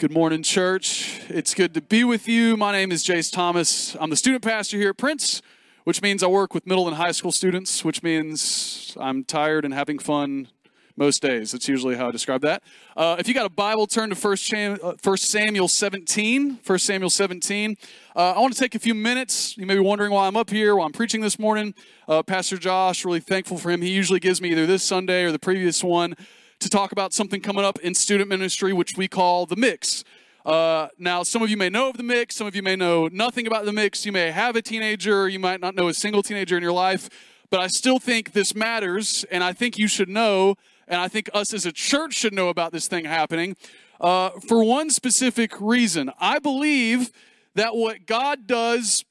Good morning, church. It's good to be with you. My name is Jace Thomas. I'm the student pastor here at Prince, which means I work with middle and high school students, which means I'm tired and having fun most days. That's usually how I describe that. Uh, if you got a Bible, turn to 1 uh, Samuel 17. 1 Samuel 17. Uh, I want to take a few minutes. You may be wondering why I'm up here, why I'm preaching this morning. Uh, pastor Josh, really thankful for him. He usually gives me either this Sunday or the previous one to talk about something coming up in student ministry, which we call the mix. Uh, now, some of you may know of the mix, some of you may know nothing about the mix. You may have a teenager, you might not know a single teenager in your life, but I still think this matters, and I think you should know, and I think us as a church should know about this thing happening uh, for one specific reason. I believe that what God does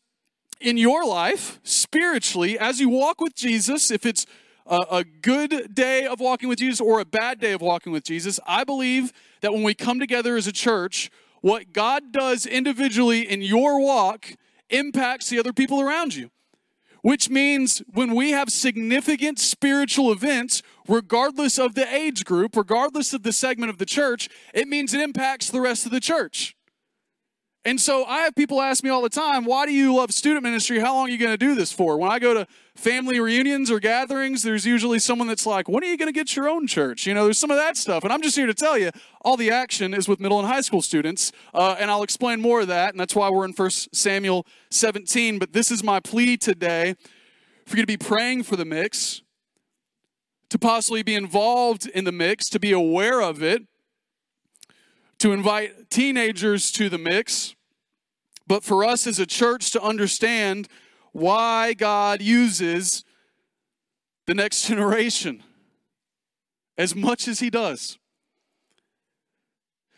in your life spiritually as you walk with Jesus, if it's a, a good day of walking with Jesus or a bad day of walking with Jesus. I believe that when we come together as a church, what God does individually in your walk impacts the other people around you. Which means when we have significant spiritual events, regardless of the age group, regardless of the segment of the church, it means it impacts the rest of the church. And so I have people ask me all the time, why do you love student ministry? How long are you going to do this for? When I go to family reunions or gatherings, there's usually someone that's like, when are you going to get your own church? You know, there's some of that stuff. And I'm just here to tell you, all the action is with middle and high school students. Uh, and I'll explain more of that. And that's why we're in 1 Samuel 17. But this is my plea today for you to be praying for the mix, to possibly be involved in the mix, to be aware of it, to invite teenagers to the mix, but for us as a church to understand why God uses the next generation as much as He does.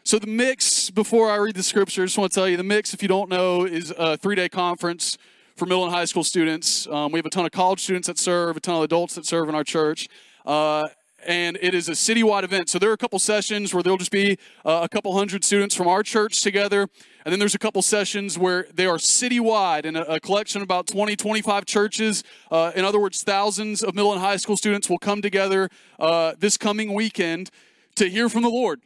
So, the mix, before I read the scripture, I just want to tell you the mix, if you don't know, is a three day conference for middle and high school students. Um, we have a ton of college students that serve, a ton of adults that serve in our church. Uh, and it is a citywide event. So there are a couple sessions where there'll just be uh, a couple hundred students from our church together. And then there's a couple sessions where they are citywide and a, a collection of about 20, 25 churches. Uh, in other words, thousands of middle and high school students will come together uh, this coming weekend to hear from the Lord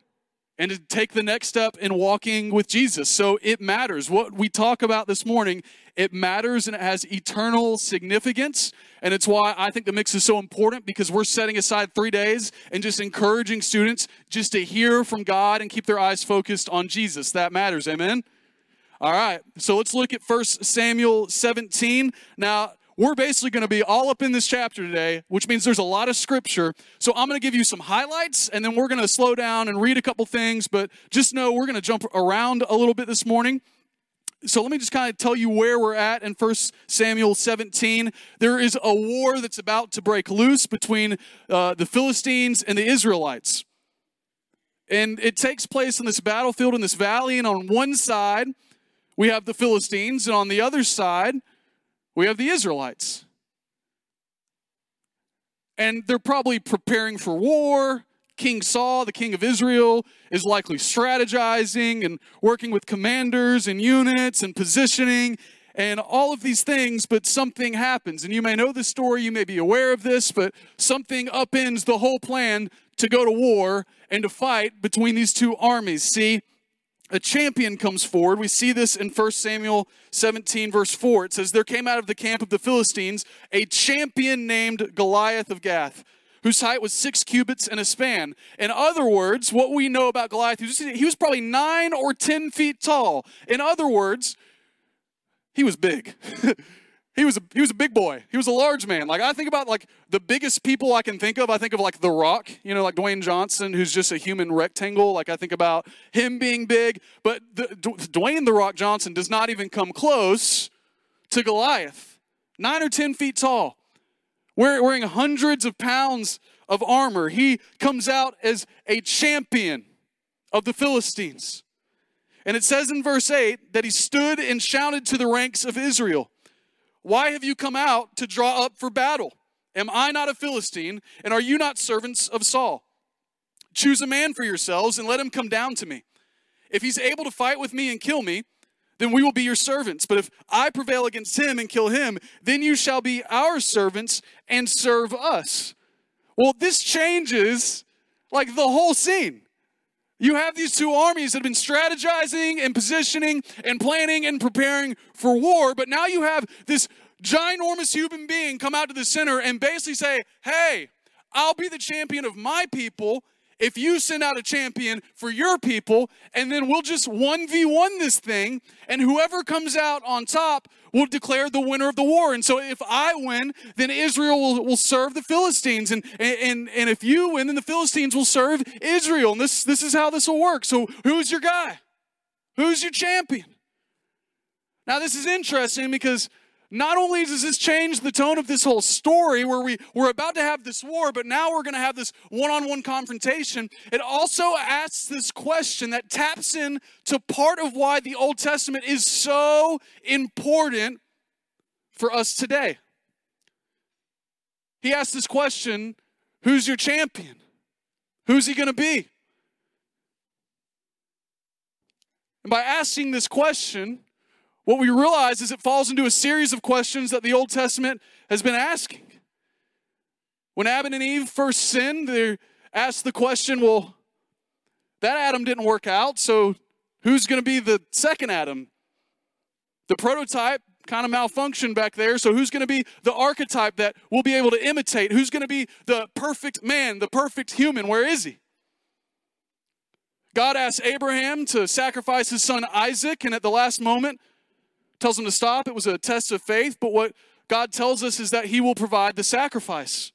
and to take the next step in walking with Jesus. So it matters. What we talk about this morning, it matters and it has eternal significance. And it's why I think the mix is so important because we're setting aside three days and just encouraging students just to hear from God and keep their eyes focused on Jesus. That matters. Amen. All right. So let's look at First Samuel 17. Now, we're basically going to be all up in this chapter today, which means there's a lot of scripture. So I'm going to give you some highlights and then we're going to slow down and read a couple things, but just know we're going to jump around a little bit this morning. So let me just kind of tell you where we're at in 1 Samuel 17. There is a war that's about to break loose between uh, the Philistines and the Israelites. And it takes place in this battlefield in this valley, and on one side, we have the Philistines, and on the other side, we have the Israelites. And they're probably preparing for war. King Saul, the king of Israel, is likely strategizing and working with commanders and units and positioning and all of these things, but something happens. And you may know this story, you may be aware of this, but something upends the whole plan to go to war and to fight between these two armies. See, a champion comes forward. We see this in 1 Samuel 17, verse 4. It says, There came out of the camp of the Philistines a champion named Goliath of Gath, whose height was six cubits and a span. In other words, what we know about Goliath, he was probably nine or 10 feet tall. In other words, he was big. He was a, he was a big boy. He was a large man. Like I think about like the biggest people I can think of. I think of like The Rock, you know, like Dwayne Johnson, who's just a human rectangle. Like I think about him being big, but the, Dwayne The Rock Johnson does not even come close to Goliath. Nine or ten feet tall, wearing hundreds of pounds of armor. He comes out as a champion of the Philistines. And it says in verse 8 that he stood and shouted to the ranks of Israel. Why have you come out to draw up for battle? Am I not a Philistine, and are you not servants of Saul? Choose a man for yourselves and let him come down to me. If he's able to fight with me and kill me, then we will be your servants. But if I prevail against him and kill him, then you shall be our servants and serve us. Well, this changes like the whole scene. You have these two armies that have been strategizing and positioning and planning and preparing for war, but now you have this ginormous human being come out to the center and basically say, Hey, I'll be the champion of my people if you send out a champion for your people, and then we'll just 1v1 this thing, and whoever comes out on top will declare the winner of the war. And so if I win, then Israel will, will serve the Philistines. And, and, and if you win, then the Philistines will serve Israel. And this, this is how this will work. So who's your guy? Who's your champion? Now, this is interesting because not only does this change the tone of this whole story where we, we're about to have this war, but now we're going to have this one on one confrontation, it also asks this question that taps in to part of why the Old Testament is so important for us today. He asks this question Who's your champion? Who's he going to be? And by asking this question, what we realize is it falls into a series of questions that the Old Testament has been asking. When Adam and Eve first sinned, they asked the question, well, that Adam didn't work out, so who's going to be the second Adam? The prototype kind of malfunctioned back there, so who's going to be the archetype that we'll be able to imitate? Who's going to be the perfect man, the perfect human? Where is he? God asked Abraham to sacrifice his son Isaac, and at the last moment, tells him to stop. It was a test of faith, but what God tells us is that he will provide the sacrifice.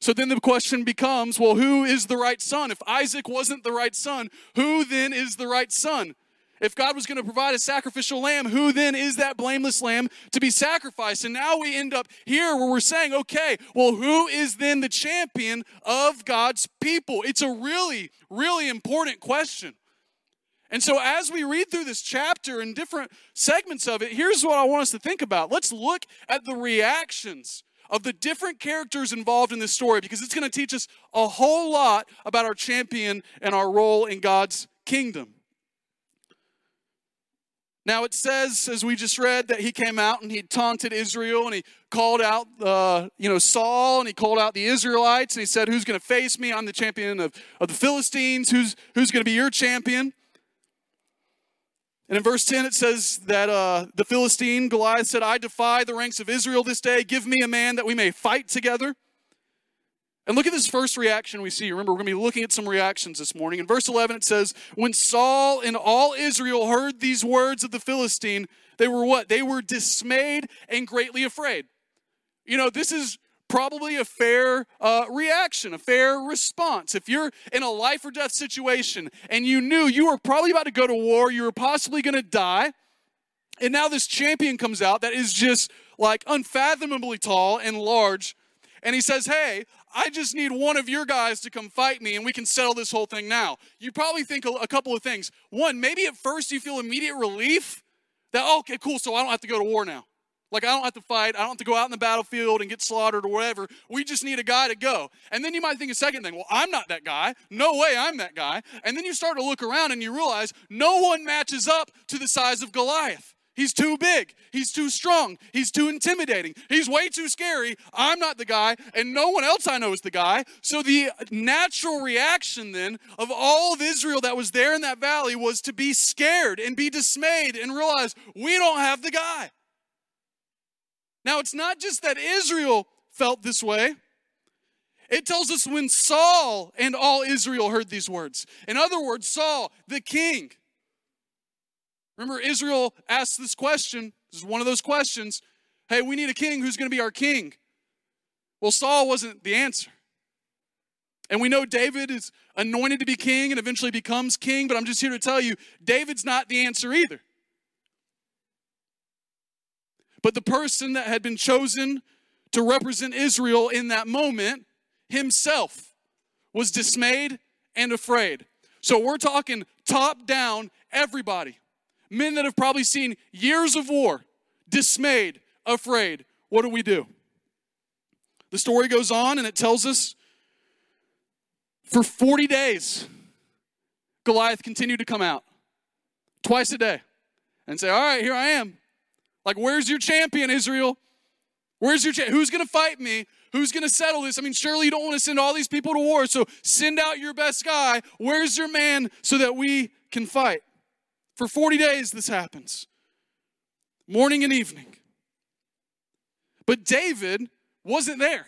So then the question becomes well, who is the right son? If Isaac wasn't the right son, who then is the right son? If God was going to provide a sacrificial lamb, who then is that blameless lamb to be sacrificed? And now we end up here where we're saying, okay, well, who is then the champion of God's people? It's a really, really important question. And so, as we read through this chapter and different segments of it, here's what I want us to think about. Let's look at the reactions of the different characters involved in this story because it's going to teach us a whole lot about our champion and our role in God's kingdom. Now it says, as we just read, that he came out and he taunted Israel and he called out, uh, you know, Saul and he called out the Israelites and he said, "Who's going to face me? I'm the champion of, of the Philistines. Who's who's going to be your champion?" And in verse 10, it says that uh, the Philistine, Goliath, said, I defy the ranks of Israel this day. Give me a man that we may fight together. And look at this first reaction we see. Remember, we're going to be looking at some reactions this morning. In verse 11, it says, When Saul and all Israel heard these words of the Philistine, they were what? They were dismayed and greatly afraid. You know, this is probably a fair uh, reaction, a fair response. If you're in a life or death situation and you knew you were probably about to go to war, you were possibly going to die, and now this champion comes out that is just like unfathomably tall and large, and he says, Hey, I just need one of your guys to come fight me and we can settle this whole thing now. You probably think a, couple of things. One, maybe at first you feel immediate relief that, okay, cool, so I don't have to go to war now. Like, I don't have to fight. I don't have to go out in the battlefield and get slaughtered or whatever. We just need a guy to go. And then you might think a second thing, well, I'm not that guy. No way I'm that guy. And then you start to look around and you realize no one matches up to the size of Goliath. He's too big. He's too strong. He's too intimidating. He's way too scary. I'm not the guy, and no one else I know is the guy. So, the natural reaction then of all of Israel that was there in that valley was to be scared and be dismayed and realize we don't have the guy. Now, it's not just that Israel felt this way. It tells us when Saul and all Israel heard these words. In other words, Saul, the king. Remember, Israel asked this question. This is one of those questions. Hey, we need a king. Who's going to be our king? Well, Saul wasn't the answer. And we know David is anointed to be king and eventually becomes king, but I'm just here to tell you David's not the answer either. But the person that had been chosen to represent Israel in that moment himself was dismayed and afraid. So we're talking top down, everybody. Men that have probably seen years of war, dismayed, afraid. What do we do? The story goes on and it tells us for 40 days, Goliath continued to come out twice a day and say, All right, here I am. Like, where's your champion, Israel? Where's your champion? Who's going to fight me? who's going to settle this? I mean, surely you don't want to send all these people to war, so send out your best guy. Where's your man so that we can fight? For 40 days, this happens morning and evening. But David wasn't there.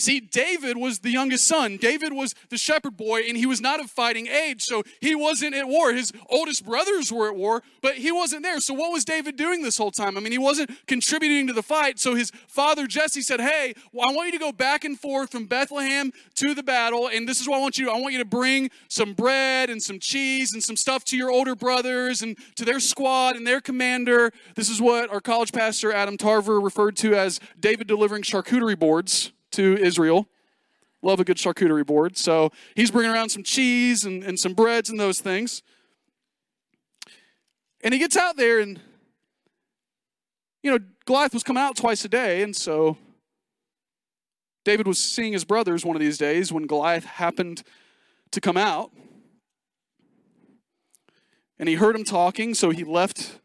See, David was the youngest son. David was the shepherd boy, and he was not of fighting age, so he wasn't at war. His oldest brothers were at war, but he wasn't there. So, what was David doing this whole time? I mean, he wasn't contributing to the fight. So, his father Jesse said, Hey, well, I want you to go back and forth from Bethlehem to the battle, and this is what I want you to I want you to bring some bread and some cheese and some stuff to your older brothers and to their squad and their commander. This is what our college pastor Adam Tarver referred to as David delivering charcuterie boards to Israel. Love a good charcuterie board. So he's bringing around some cheese and, and some breads and those things. And he gets out there, and, you know, Goliath was coming out twice a day. And so David was seeing his brothers one of these days when Goliath happened to come out. And he heard him talking, so he left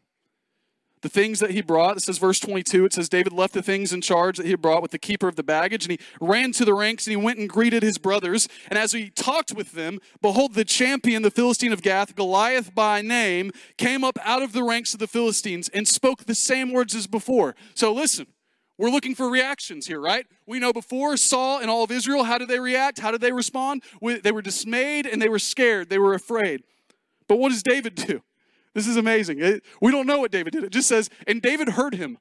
the things that he brought. It says, verse 22, it says, David left the things in charge that he had brought with the keeper of the baggage, and he ran to the ranks and he went and greeted his brothers. And as he talked with them, behold, the champion, the Philistine of Gath, Goliath by name, came up out of the ranks of the Philistines and spoke the same words as before. So listen. We're looking for reactions here, right? We know before Saul and all of Israel, how did they react? How did they respond? They were dismayed and they were scared. They were afraid. But what does David do? This is amazing. It, we don't know what David did. It just says, and David heard him.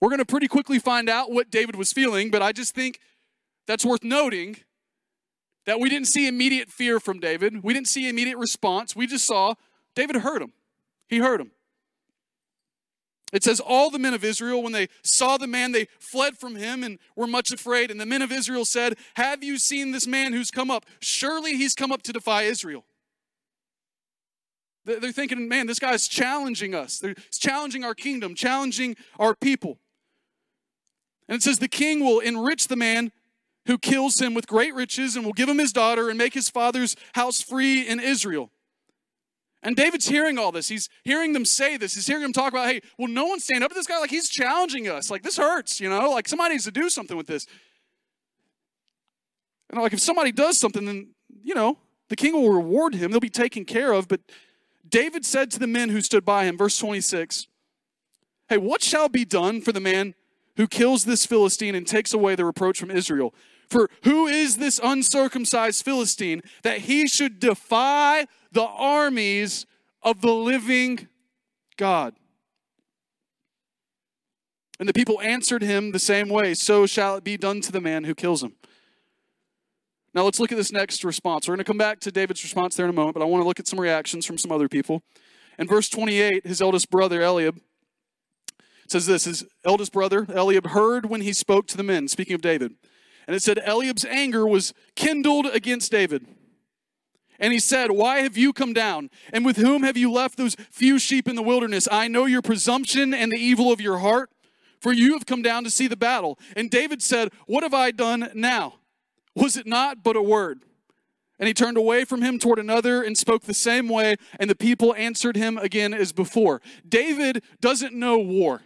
We're going to pretty quickly find out what David was feeling, but I just think that's worth noting that we didn't see immediate fear from David. We didn't see immediate response. We just saw David heard him. He heard him. It says, All the men of Israel, when they saw the man, they fled from him and were much afraid. And the men of Israel said, Have you seen this man who's come up? Surely he's come up to defy Israel. They're thinking, man, this guy's challenging us. They're challenging our kingdom, challenging our people. And it says, the king will enrich the man who kills him with great riches and will give him his daughter and make his father's house free in Israel. And David's hearing all this. He's hearing them say this. He's hearing them talk about, hey, will no one stand up to this guy? Like, he's challenging us. Like, this hurts, you know? Like, somebody needs to do something with this. And like, if somebody does something, then, you know, the king will reward him. They'll be taken care of. But David said to the men who stood by him, verse 26, Hey, what shall be done for the man who kills this Philistine and takes away the reproach from Israel? For who is this uncircumcised Philistine that he should defy the armies of the living God? And the people answered him the same way So shall it be done to the man who kills him. Now let's look at this next response. We're going to come back to David's response there in a moment, but I want to look at some reactions from some other people. In verse 28, his eldest brother Eliab says this His eldest brother Eliab heard when he spoke to the men, speaking of David. And it said, Eliab's anger was kindled against David. And he said, Why have you come down? And with whom have you left those few sheep in the wilderness? I know your presumption and the evil of your heart, for you have come down to see the battle. And David said, What have I done now? Was it not but a word? And he turned away from him toward another and spoke the same way, and the people answered him again as before. David doesn't know war.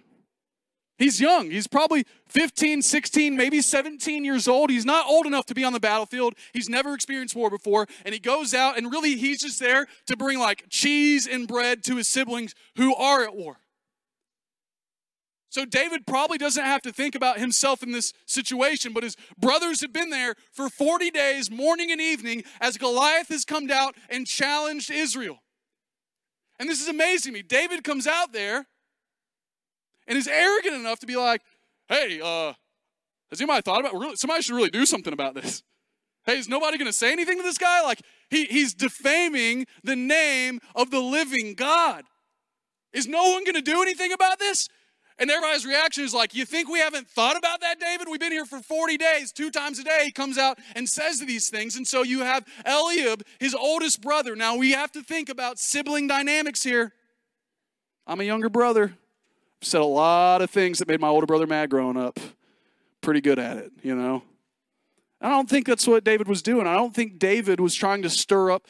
He's young. He's probably 15, 16, maybe 17 years old. He's not old enough to be on the battlefield. He's never experienced war before. And he goes out, and really, he's just there to bring like cheese and bread to his siblings who are at war. So David probably doesn't have to think about himself in this situation, but his brothers have been there for 40 days, morning and evening, as Goliath has come out and challenged Israel. And this is amazing me. David comes out there and is arrogant enough to be like, hey, uh, has anybody thought about really, somebody should really do something about this? Hey, is nobody gonna say anything to this guy? Like he, he's defaming the name of the living God. Is no one gonna do anything about this? And everybody's reaction is like, You think we haven't thought about that, David? We've been here for 40 days, two times a day. He comes out and says these things. And so you have Eliab, his oldest brother. Now we have to think about sibling dynamics here. I'm a younger brother. I've said a lot of things that made my older brother mad growing up. Pretty good at it, you know. I don't think that's what David was doing. I don't think David was trying to stir up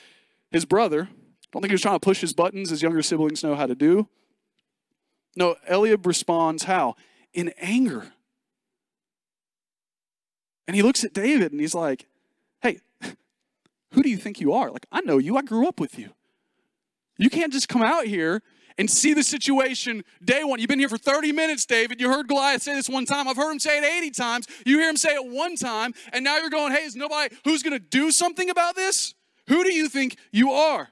his brother. I don't think he was trying to push his buttons as younger siblings know how to do. No, Eliab responds how? In anger. And he looks at David and he's like, Hey, who do you think you are? Like, I know you, I grew up with you. You can't just come out here and see the situation day one. You've been here for 30 minutes, David. You heard Goliath say this one time. I've heard him say it 80 times. You hear him say it one time, and now you're going, hey, is nobody who's going to do something about this? Who do you think you are?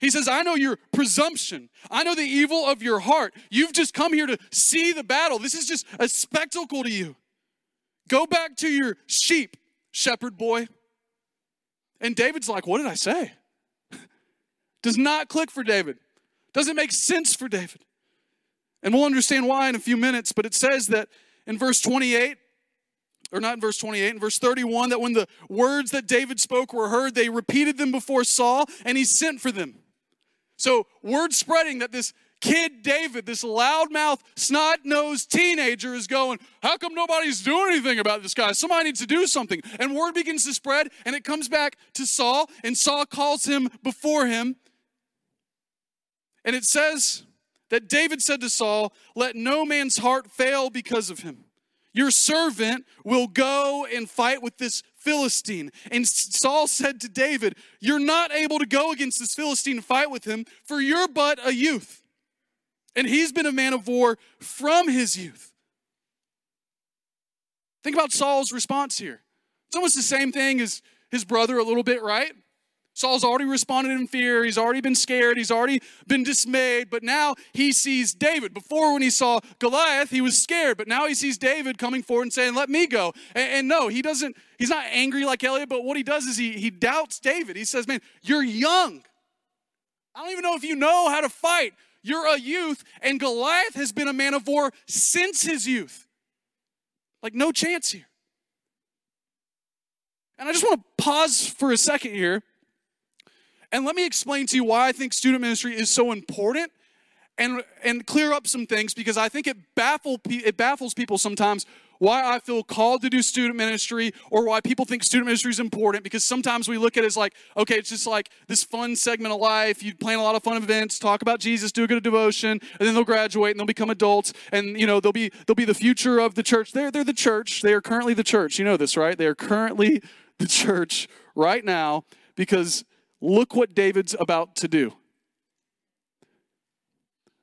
He says, I know your presumption. I know the evil of your heart. You've just come here to see the battle. This is just a spectacle to you. Go back to your sheep, shepherd boy. And David's like, What did I say? Does not click for David. Doesn't make sense for David. And we'll understand why in a few minutes, but it says that in verse 28, or not in verse 28, in verse 31, that when the words that David spoke were heard, they repeated them before Saul, and he sent for them. So, word spreading that this kid David, this loudmouth, snot nosed teenager, is going, How come nobody's doing anything about this guy? Somebody needs to do something. And word begins to spread, and it comes back to Saul, and Saul calls him before him. And it says that David said to Saul, Let no man's heart fail because of him. Your servant will go and fight with this Philistine. And Saul said to David, You're not able to go against this Philistine and fight with him, for you're but a youth. And he's been a man of war from his youth. Think about Saul's response here. It's almost the same thing as his brother, a little bit, right? Saul's already responded in fear. He's already been scared. He's already been dismayed. But now he sees David. Before, when he saw Goliath, he was scared. But now he sees David coming forward and saying, Let me go. And, and no, he doesn't, he's not angry like Eliab, but what he does is he, he doubts David. He says, Man, you're young. I don't even know if you know how to fight. You're a youth, and Goliath has been a man of war since his youth. Like, no chance here. And I just want to pause for a second here and let me explain to you why I think student ministry is so important and, and clear up some things because I think it, baffle, it baffles people sometimes why I feel called to do student ministry or why people think student ministry is important because sometimes we look at it as like, okay, it's just like this fun segment of life. You plan a lot of fun events, talk about Jesus, do a good devotion, and then they'll graduate and they'll become adults and you know they'll be they'll be the future of the church. They're they're the church. They are currently the church. You know this, right? They are currently the church right now because Look what David's about to do.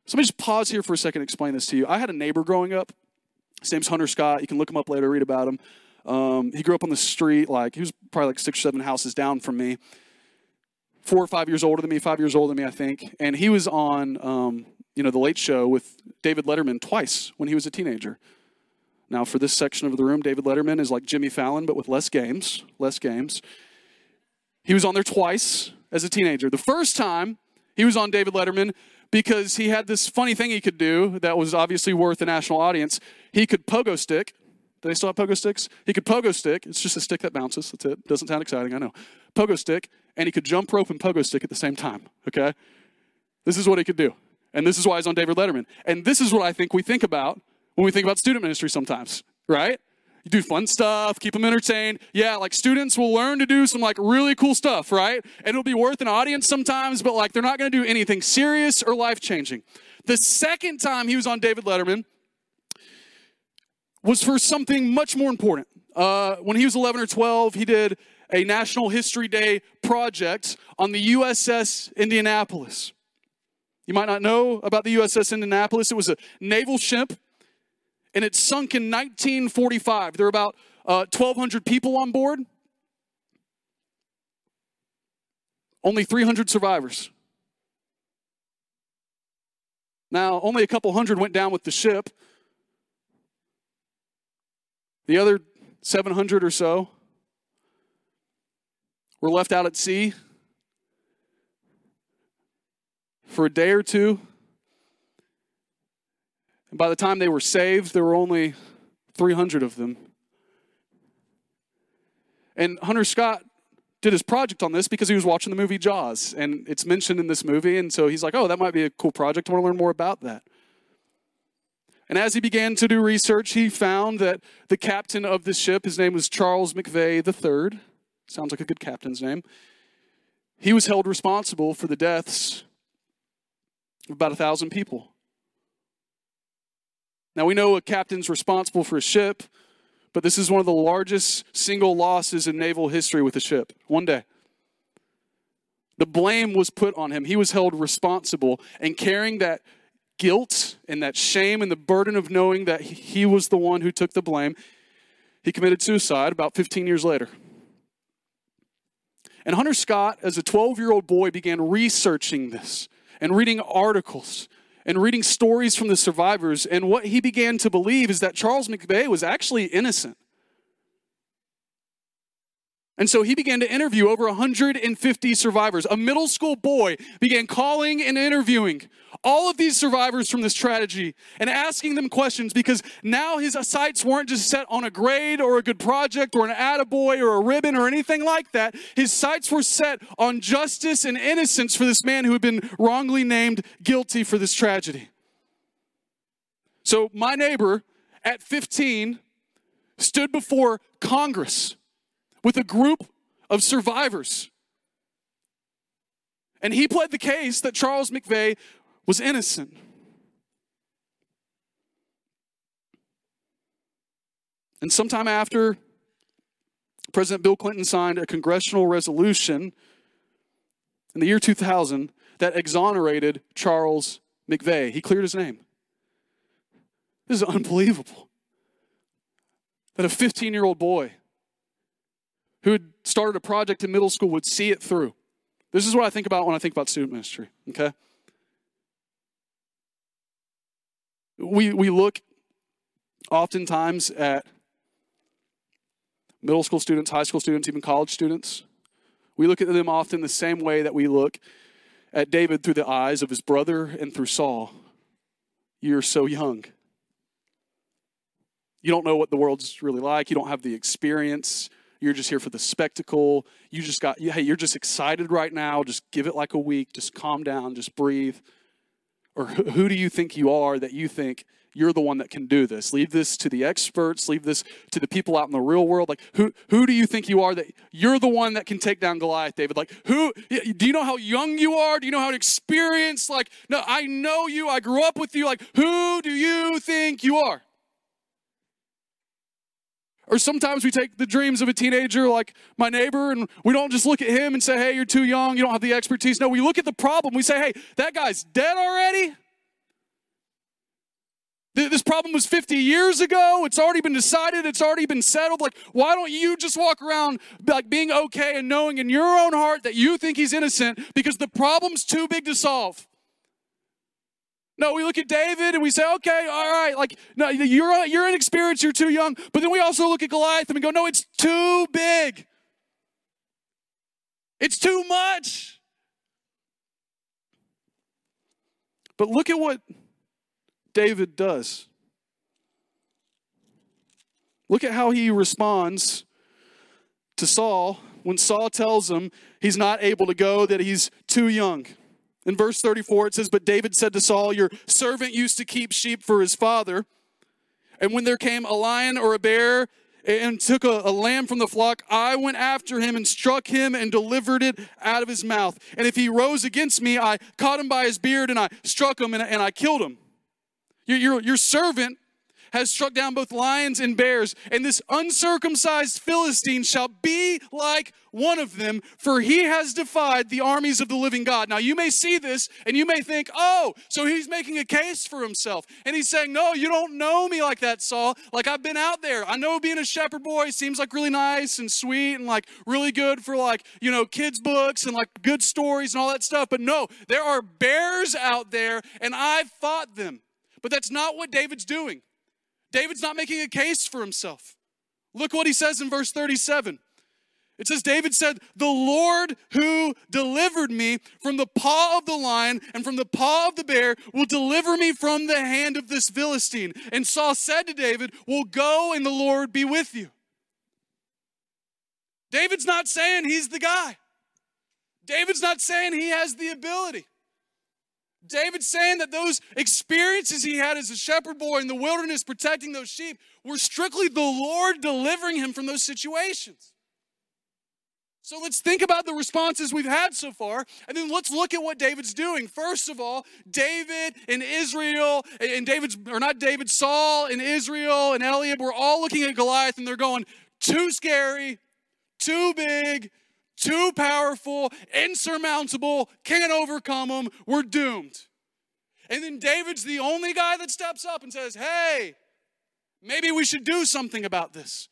So let me just pause here for a second and explain this to you. I had a neighbor growing up. His name's Hunter Scott. You can look him up later, read about him. Um, he grew up on the street, like he was probably like six or seven houses down from me. Four or five years older than me, five years older than me, I think. And he was on, um, you know, the Late Show with David Letterman twice when he was a teenager. Now, for this section of the room, David Letterman is like Jimmy Fallon, but with less games, less games. He was on there twice as a teenager. The first time he was on David Letterman because he had this funny thing he could do that was obviously worth a national audience. He could pogo stick. Do they still have pogo sticks? He could pogo stick. It's just a stick that bounces. That's it. Doesn't sound exciting, I know. Pogo stick, and he could jump rope and pogo stick at the same time. Okay? This is what he could do. And this is why he's on David Letterman. And this is what I think we think about when we think about student ministry sometimes, right? Do fun stuff, keep them entertained. Yeah, like students will learn to do some like really cool stuff, right? And it'll be worth an audience sometimes, but like they're not going to do anything serious or life changing. The second time he was on David Letterman was for something much more important. Uh, when he was 11 or 12, he did a National History Day project on the USS Indianapolis. You might not know about the USS Indianapolis. It was a naval ship and it sunk in 1945. There are about uh, 1,200 people on board, only 300 survivors. Now, only a couple hundred went down with the ship. The other 700 or so were left out at sea for a day or two and by the time they were saved, there were only 300 of them. And Hunter Scott did his project on this because he was watching the movie Jaws, and it's mentioned in this movie. And so he's like, oh, that might be a cool project. I want to learn more about that. And as he began to do research, he found that the captain of the ship, his name was Charles McVay III, sounds like a good captain's name, he was held responsible for the deaths of about a thousand people. Now we know a captain's responsible for a ship but this is one of the largest single losses in naval history with a ship. One day. The blame was put on him. He was held responsible and carrying that guilt and that shame and the burden of knowing that he was the one who took the blame. He committed suicide about 15 years later. And Hunter Scott, as a 12 year old boy, began researching this and reading articles and reading stories from the survivors. And what he began to believe is that Charles McVay was actually innocent. And so he began to interview over 150 survivors. A middle school boy began calling and interviewing all of these survivors from this tragedy and asking them questions because now his sights weren't just set on a grade or a good project or an attaboy or a ribbon or anything like that. His sights were set on justice and innocence for this man who had been wrongly named guilty for this tragedy. So my neighbor at 15 stood before Congress with a group of survivors. And he pled the case that Charles McVay was innocent. And sometime after, President Bill Clinton signed a congressional resolution in the year 2000 that exonerated Charles McVay. He cleared his name. This is unbelievable. That a 15 year old boy who started a project in middle school would see it through. This is what I think about when I think about student ministry, okay? We, we look oftentimes at middle school students, high school students, even college students. We look at them often the same way that we look at David through the eyes of his brother and through Saul. You're so young. You don't know what the world's really like. You don't have the experience. You're just here for the spectacle. You just got, hey, you're just excited right now. Just give it like a week. Just calm down. Just breathe. Or who do you think you are that you think you're the one that can do this? Leave this to the experts. Leave this to the people out in the real world. Like, who, who do you think you are that you're the one that can take down Goliath, David? Like, who, do you know how young you are? Do you know how experienced? Like, no, I know you. I grew up with you. Like, who do you think you are? Or sometimes we take the dreams of a teenager like my neighbor and we don't just look at him and say, hey, you're too young, you don't have the expertise. No, we look at the problem. We say, hey, that guy's dead already. This problem was 50 years ago. It's already been decided. It's already been settled. Like, why don't you just walk around like being okay and knowing in your own heart that you think he's innocent because the problem's too big to solve? No, we look at David and we say, okay, all right, like, no, you're, you're inexperienced, you're too young. But then we also look at Goliath and we go, no, it's too big. It's too much. But look at what David does. Look at how he responds to Saul when Saul tells him he's not able to go, that he's too young. In verse 34, it says, But David said to Saul, Your servant used to keep sheep for his father. And when there came a lion or a bear and took a, a, lamb from the flock, I went after him and struck him and delivered it out of his mouth. And if he rose against me, I caught him by his beard and I struck him and, and I killed him. Your, your, your servant has struck down both lions and bears, and this uncircumcised Philistine shall be like one of them, for he has defied the armies of the living God. Now, you may see this and you may think, oh, so he's making a case for himself. And he's saying, no, you don't know me like that, Saul. Like, I've been out there. I know being a shepherd boy seems like really nice and sweet and like really good for like, you know, kids' books and like good stories and all that stuff. But no, there are bears out there and I've fought them. But that's not what David's doing. David's not making a case for himself. Look what he says in verse 37. It says, David said, The Lord who delivered me from the paw of the lion and from the paw of the bear will deliver me from the hand of this Philistine. And Saul said to David, Well, go and the Lord be with you. David's not saying he's the guy. David's not saying he has the ability. David's saying that those experiences he had as a shepherd boy in the wilderness protecting those sheep were strictly the Lord delivering him from those situations. So let's think about the responses we've had so far, and then let's look at what David's doing. First of all, David and Israel, and David's, or not David, Saul and Israel and Eliab, we're all looking at Goliath and they're going, too scary, too big, too powerful, insurmountable, can't overcome them, we're doomed. And then David's the only guy that steps up and says, hey, maybe we should do something about this.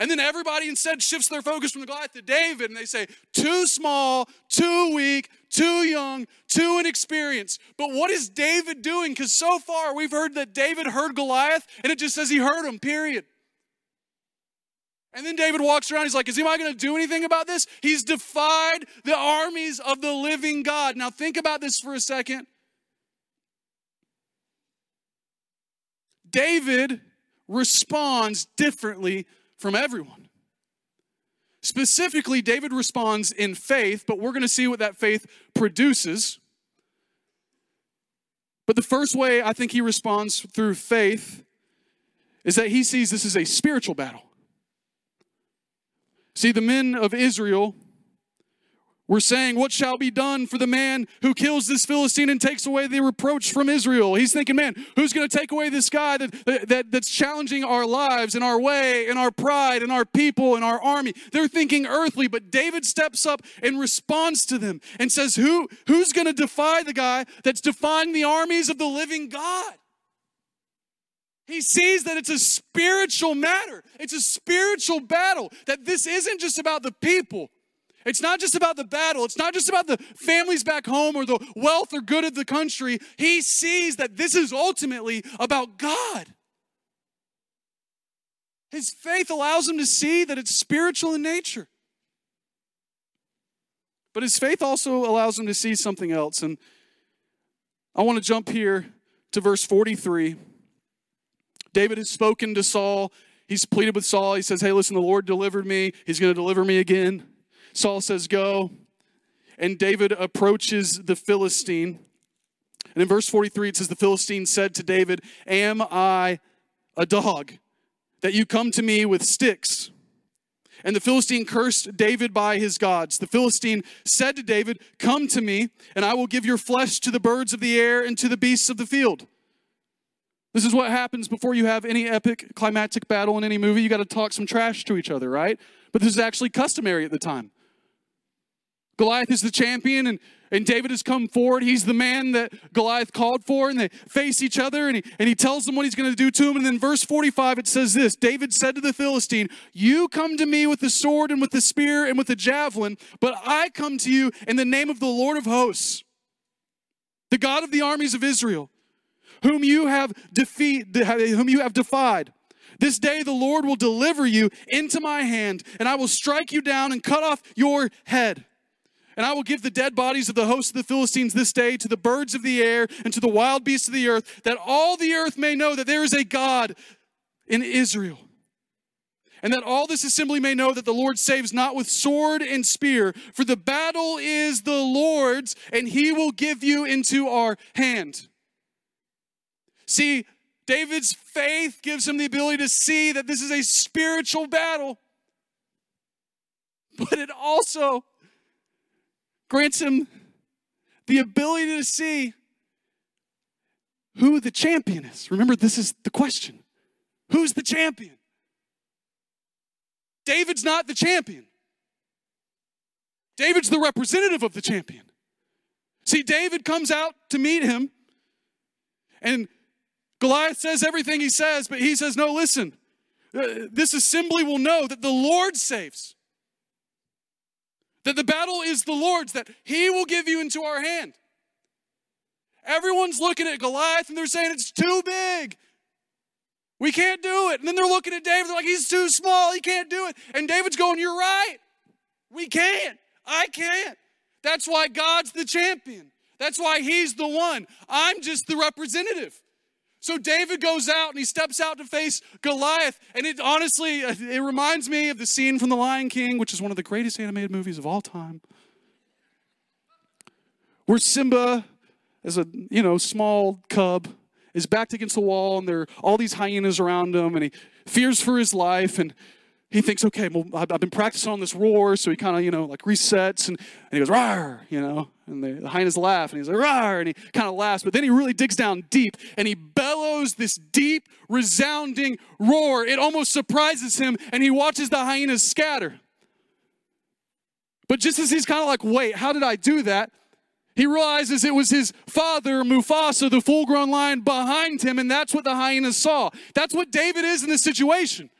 And then everybody instead shifts their focus from Goliath to David, and they say, too small, too weak, too young, too inexperienced. But what is David doing? Because so far we've heard that David heard Goliath, and it just says he heard him, period. And then David walks around, he's like, Is anybody going to do anything about this? He's defied the armies of the living God. Now, think about this for a second. David responds differently from everyone. Specifically, David responds in faith, but we're going to see what that faith produces. But the first way I think he responds through faith is that he sees this is a spiritual battle. See, the men of Israel were saying, What shall be done for the man who kills this Philistine and takes away the reproach from Israel? He's thinking, Man, who's going to take away this guy that, that, that's challenging our lives and our way and our pride and our people and our army? They're thinking earthly, but David steps up and responds to them and says, Who, Who's going to defy the guy that's defying the armies of the living God? He sees that it's a spiritual matter. It's a spiritual battle. That this isn't just about the people. It's not just about the battle. It's not just about the families back home or the wealth or good of the country. He sees that this is ultimately about God. His faith allows him to see that it's spiritual in nature. But his faith also allows him to see something else. And I want to jump here to verse 43. David has spoken to Saul. He's pleaded with Saul. He says, Hey, listen, the Lord delivered me. He's going to deliver me again. Saul says, Go. And David approaches the Philistine. And in verse 43, it says, The Philistine said to David, Am I a dog that you come to me with sticks? And the Philistine cursed David by his gods. The Philistine said to David, Come to me, and I will give your flesh to the birds of the air and to the beasts of the field. This is what happens before you have any epic climactic battle in any movie. You got to talk some trash to each other, right? But this is actually customary at the time. Goliath is the champion, and, and David has come forward. He's the man that Goliath called for, and they face each other, and he, and he tells them what he's going to do to him. And then, verse 45, it says this David said to the Philistine, You come to me with the sword and with the spear and with the javelin, but I come to you in the name of the Lord of hosts, the God of the armies of Israel whom you have defeat, whom you have defied. This day the Lord will deliver you into my hand, and I will strike you down and cut off your head. And I will give the dead bodies of the host of the Philistines this day to the birds of the air and to the wild beasts of the earth, that all the earth may know that there is a God in Israel. And that all this assembly may know that the Lord saves not with sword and spear, for the battle is the Lord's, and he will give you into our hand. See, David's faith gives him the ability to see that this is a spiritual battle, but it also grants him the ability to see who the champion is. Remember, this is the question who's the champion? David's not the champion. David's the representative of the champion. See, David comes out to meet him, and Goliath says everything he says, but he says, No, listen, uh, this assembly will know that the Lord saves. That the battle is the Lord's, that he will give you into our hand. Everyone's looking at Goliath and they're saying it's too big. We can't do it. And then they're looking at David, they're like, he's too small, he can't do it. And David's going, You're right. We can't. I can't. That's why God's the champion. That's why he's the one. I'm just the representative. So David goes out and he steps out to face Goliath. And it honestly, it reminds me of the scene from The Lion King, which is one of the greatest animated movies of all time. Where Simba, as a you know small cub, is backed against the wall, and there are all these hyenas around him, and he fears for his life. And he thinks, okay, well, I've been practicing on this roar, so he kind of, you know, like resets and, and he goes, rawr, you know, and the, the hyenas laugh, and he's like, rawr, and he kind of laughs, but then he really digs down deep and he bellows this deep, resounding roar. It almost surprises him, and he watches the hyenas scatter. But just as he's kind of like, wait, how did I do that? He realizes it was his father, Mufasa, the full grown lion, behind him, and that's what the hyenas saw. That's what David is in this situation.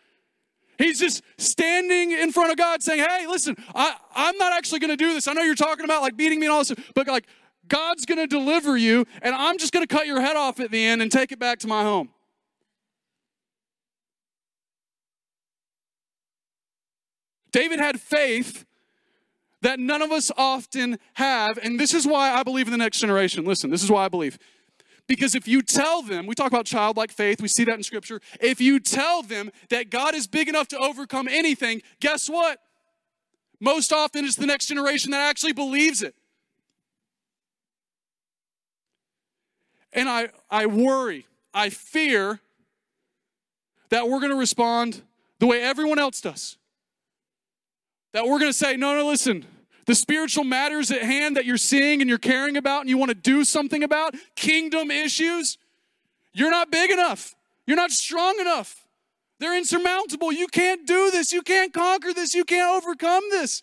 He's just standing in front of God saying, Hey, listen, I, I'm not actually going to do this. I know you're talking about like beating me and all this, but like God's going to deliver you, and I'm just going to cut your head off at the end and take it back to my home. David had faith that none of us often have. And this is why I believe in the next generation. Listen, this is why I believe. Because if you tell them, we talk about childlike faith, we see that in scripture. If you tell them that God is big enough to overcome anything, guess what? Most often it's the next generation that actually believes it. And I, I worry, I fear that we're going to respond the way everyone else does that we're going to say, no, no, listen, the spiritual matters at hand that you're seeing and you're caring about and you want to do something about, kingdom issues, you're not big enough. You're not strong enough. They're insurmountable. You can't do this. You can't conquer this. You can't overcome this.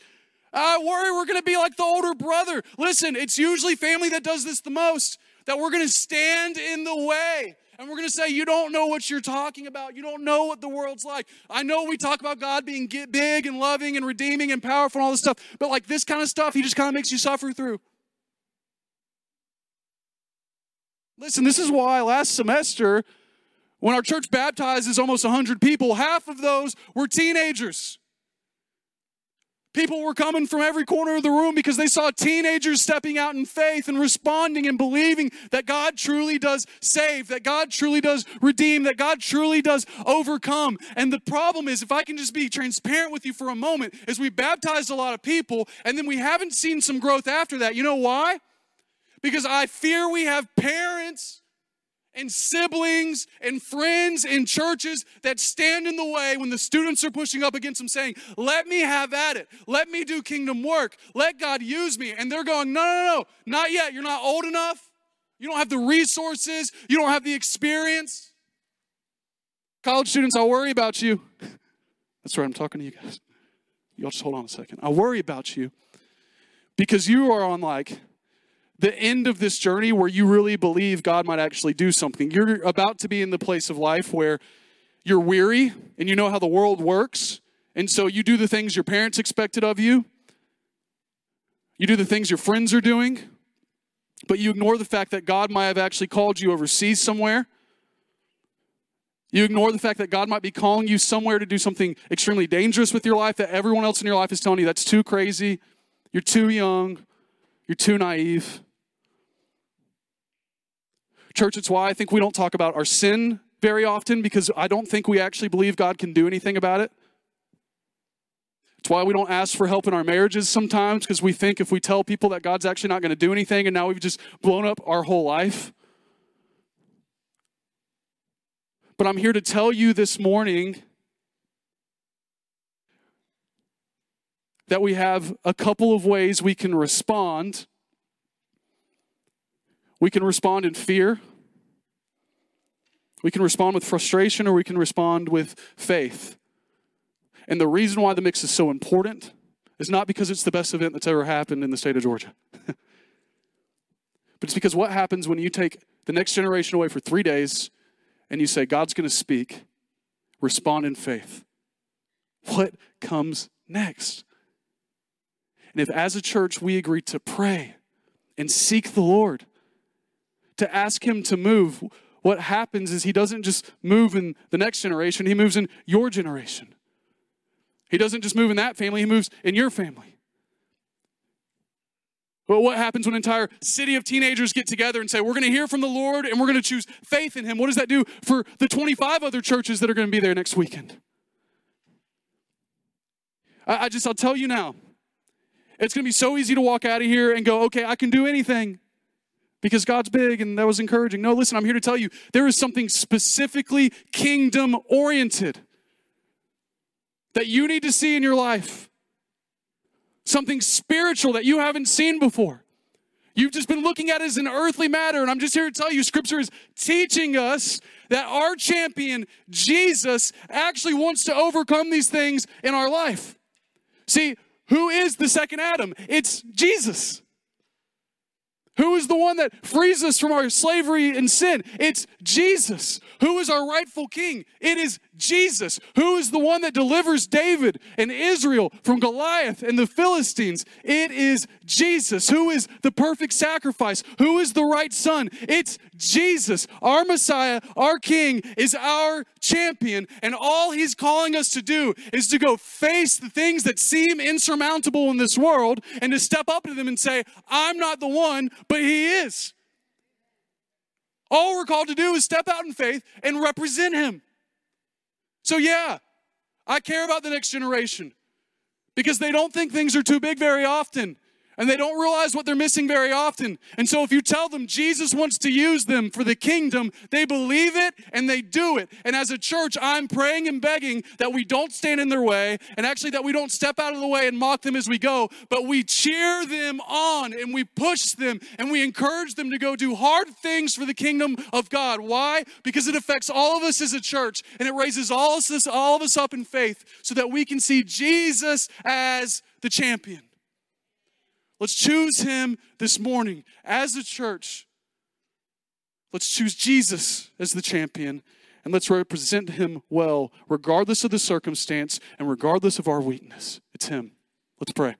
I worry we're going to be like the older brother. Listen, it's usually family that does this the most, that we're going to stand in the way and we're going to say, You don't know what you're talking about. You don't know what the world's like. I know we talk about God being big and loving and redeeming and powerful and all this stuff, but like this kind of stuff, He just kind of makes you suffer through. Listen, this is why last semester, when our church baptizes almost 100 people, half of those were teenagers. People were coming from every corner of the room because they saw teenagers stepping out in faith and responding and believing that God truly does save, that God truly does redeem, that God truly does overcome. And the problem is, if I can just be transparent with you for a moment, is we baptized a lot of people and then we haven't seen some growth after that. You know why? Because I fear we have parents and siblings and friends and churches that stand in the way when the students are pushing up against them saying, Let me have at it. Let me do kingdom work. Let God use me. And they're going, No, no, no, not yet. You're not old enough. You don't have the resources. You don't have the experience. College students, I worry about you. That's right, I'm talking to you guys. Y'all just hold on a second. I worry about you because you are on like the end of this journey where you really believe God might actually do something. You're about to be in the place of life where you're weary and you know how the world works. And so you do the things your parents expected of you. You do the things your friends are doing, but you ignore the fact that God might have actually called you overseas somewhere. You ignore the fact that God might be calling you somewhere to do something extremely dangerous with your life that everyone else in your life is telling you that's too crazy, you're too young, you're too naive. Church, it's why I think we don't talk about our sin very often because I don't think we actually believe God can do anything about it. It's why we don't ask for help in our marriages sometimes because we think if we tell people that God's actually not going to do anything and now we've just blown up our whole life. But I'm here to tell you this morning that we have a couple of ways we can respond we can respond in fear. We can respond with frustration or we can respond with faith. And the reason why the mix is so important is not because it's the best event that's ever happened in the state of Georgia, but it's because what happens when you take the next generation away for three days and you say, God's going to speak, respond in faith. What comes next? And if as a church we agree to pray and seek the Lord, to ask Him to move, what happens is He doesn't just move in the next generation, He moves in your generation. He doesn't just move in that family, He moves in your family. But what happens when an entire city of teenagers get together and say, We're going to hear from the Lord and we're going to choose faith in Him? What does that do for the 25 other churches that are going to be there next weekend? I, I just, I'll tell you now, it's going to be so easy to walk out of here and go, Okay, I can do anything because God's big and that was encouraging. No, listen, I'm here to tell you there is something specifically kingdom oriented that you need to see in your life, something spiritual that you haven't seen before. You've just been looking at it as an earthly matter, and I'm just here to tell you Scripture is teaching us that our champion, Jesus, actually wants to overcome these things in our life. See, who is the second Adam? It's Jesus. Who is the one that frees us from our slavery and sin? It's Jesus. Who is our rightful king? It is Jesus. Who is the one that delivers David and Israel from Goliath and the Philistines? It is Jesus. Who is the perfect sacrifice? Who is the right son? It's Jesus. Our Messiah, our king, is our champion. And all he's calling us to do is to go face the things that seem insurmountable in this world and to step up to them and say, I'm not the one, but he is. All we're called to do is step out in faith and represent him. So, yeah, I care about the next generation because they don't think things are too big very often and they don't realize what they're missing very often. And so, if you tell them Jesus wants to use them for the kingdom, they believe it and they do it. And as a church, I'm praying and begging that we don't stand in their way and actually that we don't step out of the way and mock them as we go, but we cheer them on and we push them and we encourage them to go do hard things for the kingdom of God. Why? Because it affects all of us as a church and it raises all of us, all of us up in faith so that we can see Jesus as the champion. Let's choose him this morning as a church. Let's choose Jesus as the champion and let's represent him well, regardless of the circumstance and regardless of our weakness. It's him. Let's pray.